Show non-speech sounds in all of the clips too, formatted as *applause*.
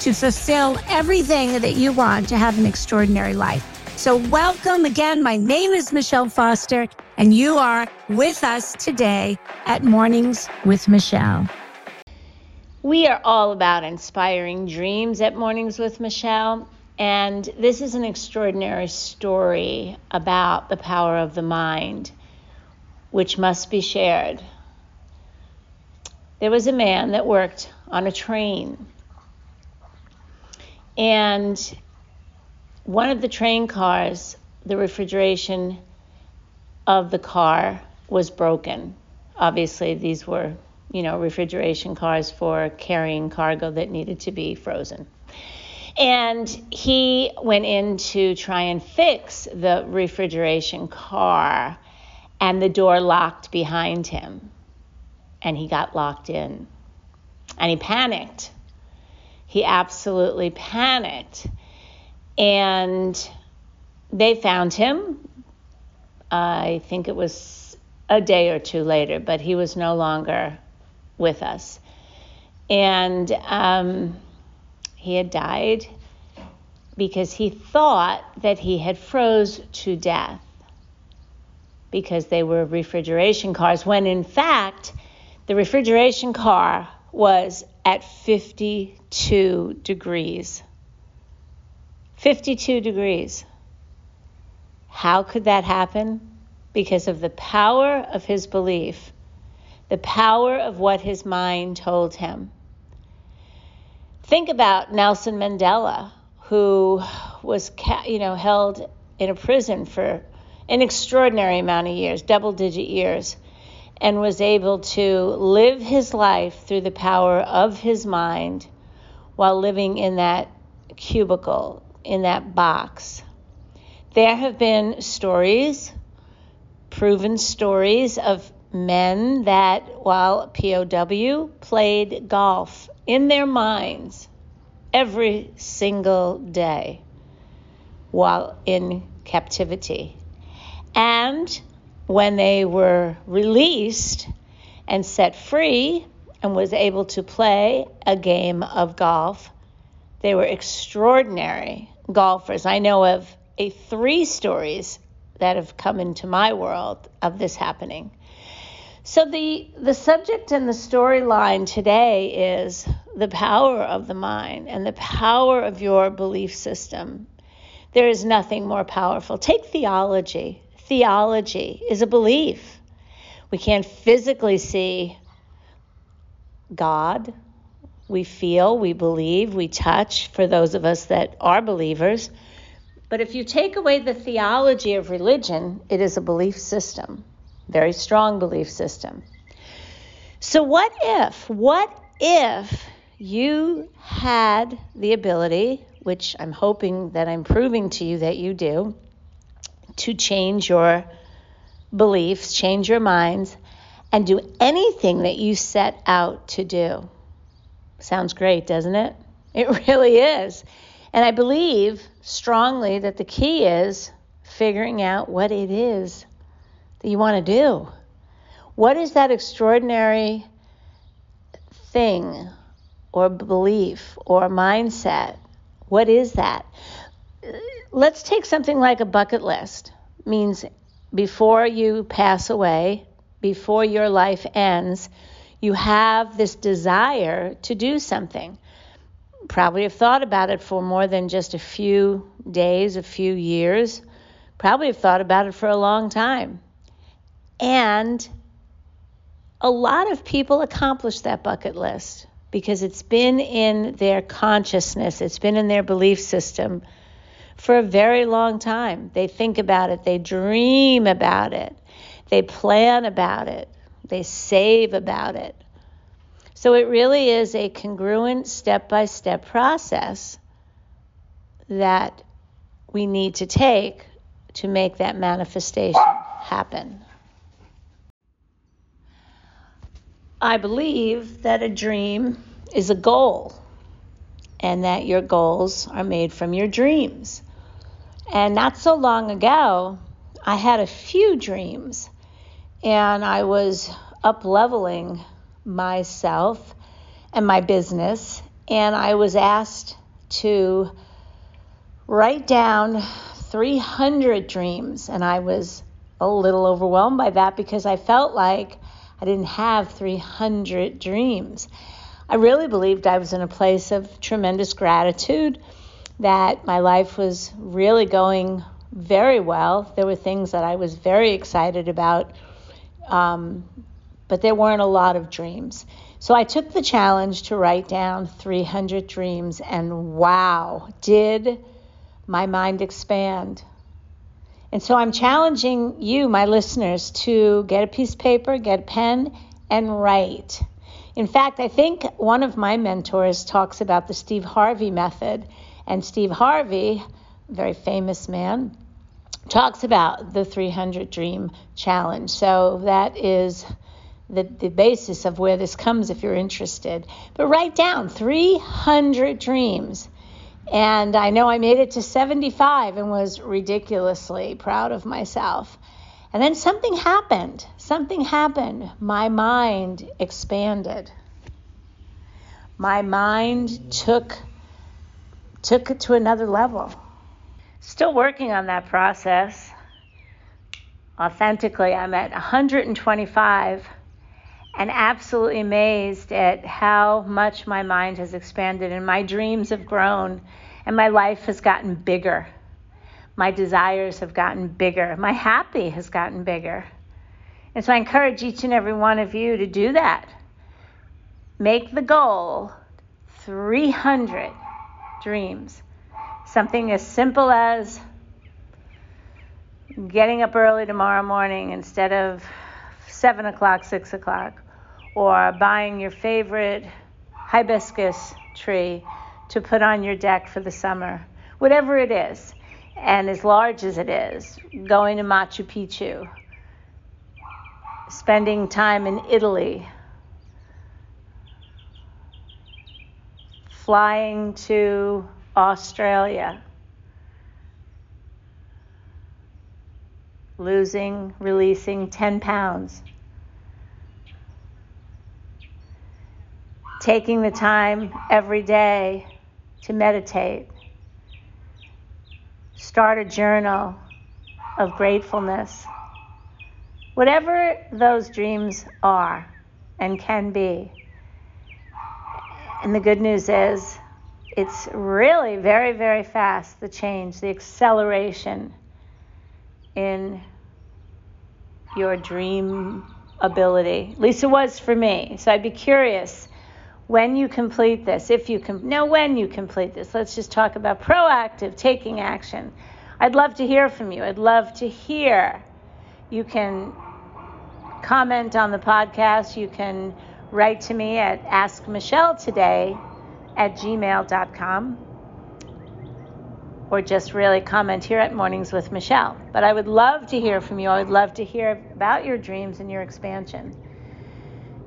to fulfill everything that you want to have an extraordinary life. So, welcome again. My name is Michelle Foster, and you are with us today at Mornings with Michelle. We are all about inspiring dreams at Mornings with Michelle. And this is an extraordinary story about the power of the mind, which must be shared. There was a man that worked on a train and one of the train cars, the refrigeration of the car was broken. Obviously, these were, you know, refrigeration cars for carrying cargo that needed to be frozen. And he went in to try and fix the refrigeration car, and the door locked behind him. And he got locked in. And he panicked he absolutely panicked. And they found him. I think it was a day or two later, but he was no longer with us. And um, he had died because he thought that he had froze to death because they were refrigeration cars, when in fact, the refrigeration car was at 52 degrees. 52 degrees. How could that happen? Because of the power of his belief, the power of what his mind told him. Think about Nelson Mandela, who was, you know, held in a prison for an extraordinary amount of years, double digit years and was able to live his life through the power of his mind while living in that cubicle, in that box. There have been stories, proven stories of men that while POW played golf in their minds every single day while in captivity. And when they were released and set free and was able to play a game of golf, they were extraordinary golfers. I know of a three stories that have come into my world of this happening. So the the subject and the storyline today is the power of the mind and the power of your belief system. There is nothing more powerful. Take theology theology is a belief. We can't physically see God. We feel, we believe, we touch for those of us that are believers. But if you take away the theology of religion, it is a belief system, very strong belief system. So, what if, what if you had the ability, which I'm hoping that I'm proving to you that you do, to change your beliefs, change your minds, and do anything that you set out to do. Sounds great, doesn't it? *laughs* It really is. And I believe strongly that the key is figuring out what it is that you want to do. What is that extraordinary thing or belief or mindset? What is that? Let's take something like a bucket list. Means before you pass away, before your life ends, you have this desire to do something. Probably have thought about it for more than just a few days, a few years. Probably have thought about it for a long time. And a lot of people accomplish that bucket list because it's been in their consciousness, it's been in their belief system for a very long time. They think about it, they dream about it, they plan about it, they save about it. So it really is a congruent step by step process that we need to take to make that manifestation happen. I believe that a dream is a goal and that your goals are made from your dreams. And not so long ago, I had a few dreams and I was up leveling myself and my business. And I was asked to write down 300 dreams. And I was a little overwhelmed by that because I felt like I didn't have 300 dreams. I really believed I was in a place of tremendous gratitude, that my life was really going very well. There were things that I was very excited about, um, but there weren't a lot of dreams. So I took the challenge to write down 300 dreams, and wow, did my mind expand. And so I'm challenging you, my listeners, to get a piece of paper, get a pen, and write. In fact, I think one of my mentors talks about the Steve Harvey method. And Steve Harvey, very famous man, talks about the 300 Dream Challenge. So that is the, the basis of where this comes if you're interested. But write down 300 dreams. And I know I made it to 75 and was ridiculously proud of myself. And then something happened. Something happened. My mind expanded. My mind took took it to another level. Still working on that process. Authentically, I'm at 125 and absolutely amazed at how much my mind has expanded and my dreams have grown and my life has gotten bigger. My desires have gotten bigger. My happy has gotten bigger. And so I encourage each and every one of you to do that. Make the goal 300 dreams. Something as simple as getting up early tomorrow morning instead of 7 o'clock, 6 o'clock, or buying your favorite hibiscus tree to put on your deck for the summer. Whatever it is, and as large as it is, going to Machu Picchu, spending time in Italy, flying to Australia, losing, releasing 10 pounds, taking the time every day to meditate, start a journal of gratefulness. Whatever those dreams are and can be. And the good news is, it's really very, very fast the change, the acceleration in your dream ability. At least it was for me. So I'd be curious when you complete this, if you can, no, when you complete this. Let's just talk about proactive taking action. I'd love to hear from you. I'd love to hear. You can comment on the podcast. You can write to me at askmicheletoday at gmail.com or just really comment here at Mornings with Michelle. But I would love to hear from you. I would love to hear about your dreams and your expansion.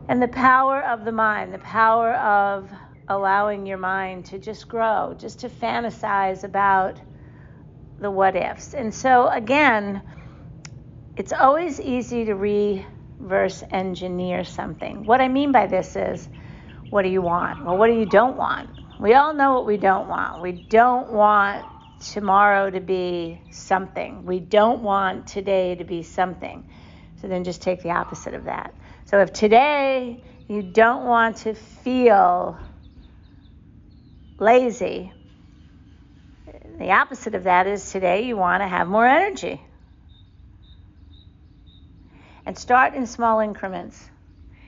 And the power of the mind, the power of allowing your mind to just grow, just to fantasize about the what ifs. And so, again, it's always easy to reverse engineer something. What I mean by this is, what do you want? Well, what do you don't want? We all know what we don't want. We don't want tomorrow to be something. We don't want today to be something. So then just take the opposite of that. So if today you don't want to feel lazy, the opposite of that is today you want to have more energy. And start in small increments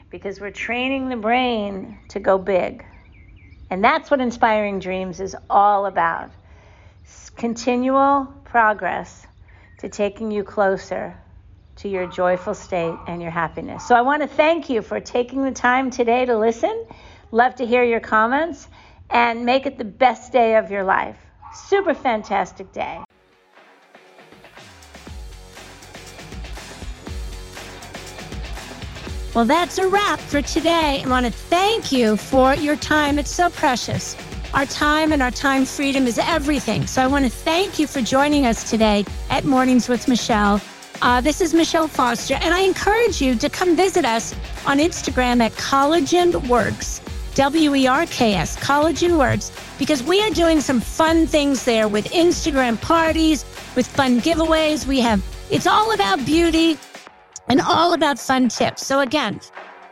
because we're training the brain to go big. And that's what Inspiring Dreams is all about continual progress to taking you closer to your joyful state and your happiness. So I want to thank you for taking the time today to listen. Love to hear your comments and make it the best day of your life. Super fantastic day. Well, that's a wrap for today. I want to thank you for your time. It's so precious. Our time and our time freedom is everything. So I want to thank you for joining us today at Mornings with Michelle. Uh, this is Michelle Foster, and I encourage you to come visit us on Instagram at Collagen Werks, W E R K S, Collagen Werks, because we are doing some fun things there with Instagram parties, with fun giveaways. We have, it's all about beauty and all about fun tips. So, again,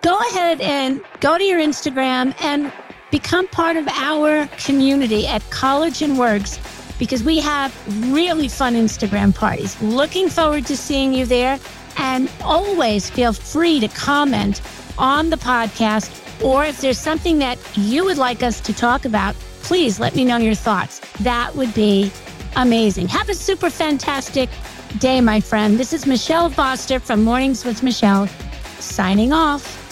go ahead and go to your Instagram and become part of our community at College Collagen Werks because we have really fun Instagram parties. Looking forward to seeing you there. And always feel free to comment on the podcast, or if there's something that you would like us to talk about, please let me know your thoughts. That would be amazing. Have a super fantastic day, my friend. This is Michelle Foster from Mornings with Michelle, signing off.